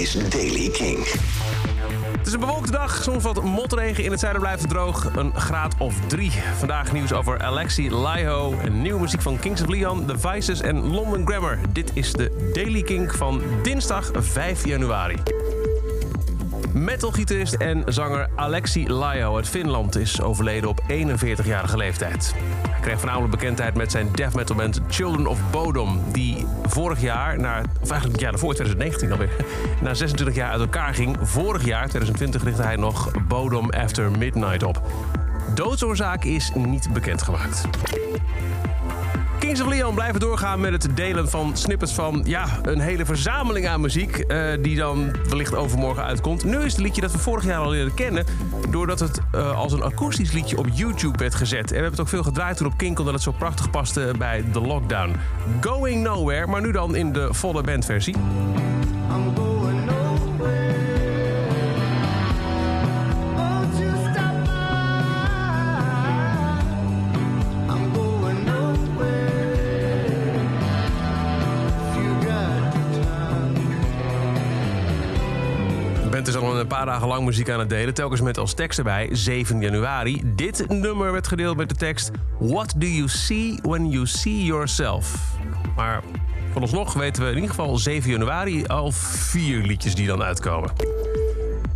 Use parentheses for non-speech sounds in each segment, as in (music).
is Daily King. Het is een bewolkte dag, soms wat motregen. In het zuiden blijft het droog, een graad of drie. Vandaag nieuws over Alexi Laiho, nieuwe muziek van Kings of Leon, The Vices en London Grammar. Dit is de Daily King van dinsdag 5 januari. Metalgitarist en zanger Alexi Laiho uit Finland is overleden op 41-jarige leeftijd. Hij kreeg voornamelijk bekendheid met zijn death metal band Children of Bodom, die vorig jaar, naar, of eigenlijk het jaar daarvoor, 2019 alweer, (laughs) na 26 jaar uit elkaar ging. Vorig jaar, 2020, richtte hij nog Bodom After Midnight op. Doodsoorzaak is niet bekendgemaakt. Kings of Leon blijven doorgaan met het delen van snippets van ja, een hele verzameling aan muziek. eh, die dan wellicht overmorgen uitkomt. Nu is het liedje dat we vorig jaar al leren kennen. Doordat het eh, als een akoestisch liedje op YouTube werd gezet. En we hebben het ook veel gedraaid toen op Kink. Omdat het zo prachtig paste bij de lockdown. Going Nowhere, maar nu dan in de volle bandversie. Is al een paar dagen lang muziek aan het delen. Telkens met als tekst erbij 7 januari. Dit nummer werd gedeeld met de tekst... What do you see when you see yourself? Maar vooralsnog weten we in ieder geval 7 januari al vier liedjes die dan uitkomen.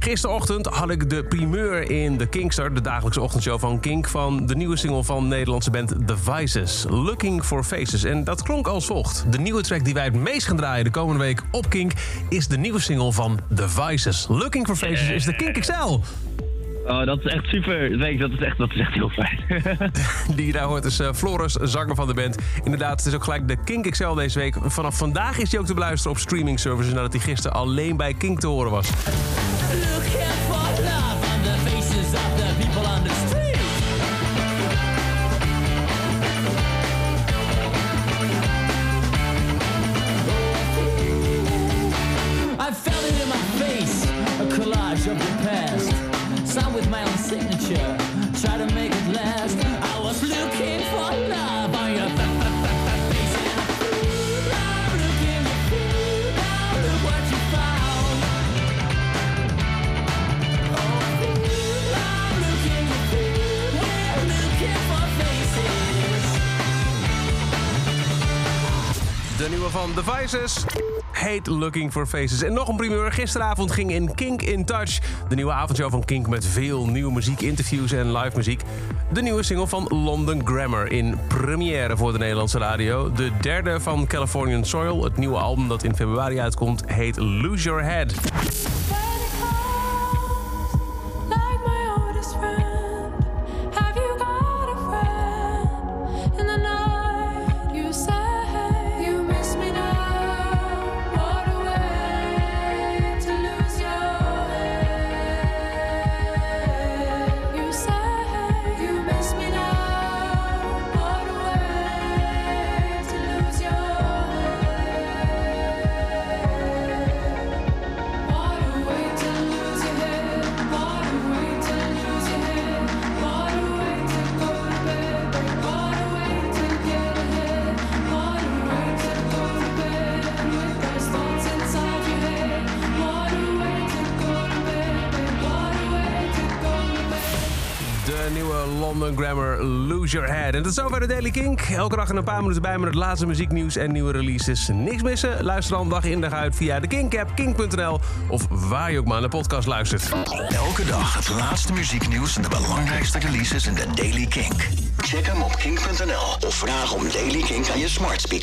Gisterochtend had ik de primeur in de Kinkster, de dagelijkse ochtendshow van Kink, van de nieuwe single van Nederlandse band The Vices, Looking for Faces. En dat klonk als volgt. De nieuwe track die wij het meest gaan draaien de komende week op Kink is de nieuwe single van The Vices. Looking for Faces is de Kink XL. Oh, dat is echt super. Weet dat is echt, dat is echt heel fijn. (laughs) Die daar hoort is eh, Floris, zanger van de band. Inderdaad, het is ook gelijk de Kink XL deze week. Vanaf vandaag is hij ook te beluisteren op streaming services nadat hij gisteren alleen bij Kink te horen was. De nieuwe van The Vices. Hate Looking for Faces. En nog een primeur. Gisteravond ging in Kink in Touch. De nieuwe avondshow van Kink met veel nieuwe muziek, interviews en live muziek. De nieuwe single van London Grammar in première voor de Nederlandse radio. De derde van Californian Soil. Het nieuwe album dat in februari uitkomt heet Lose Your Head. Friend, nieuwe London Grammar Lose Your Head. En tot zover de Daily Kink. Elke dag een paar minuten bij met het laatste muzieknieuws en nieuwe releases. Niks missen? Luister dan dag in dag uit via de Kink-app, kink.nl... of waar je ook maar naar de podcast luistert. Elke dag het laatste muzieknieuws en de belangrijkste releases in de Daily Kink. Check hem op kink.nl of vraag om Daily Kink aan je smart speaker.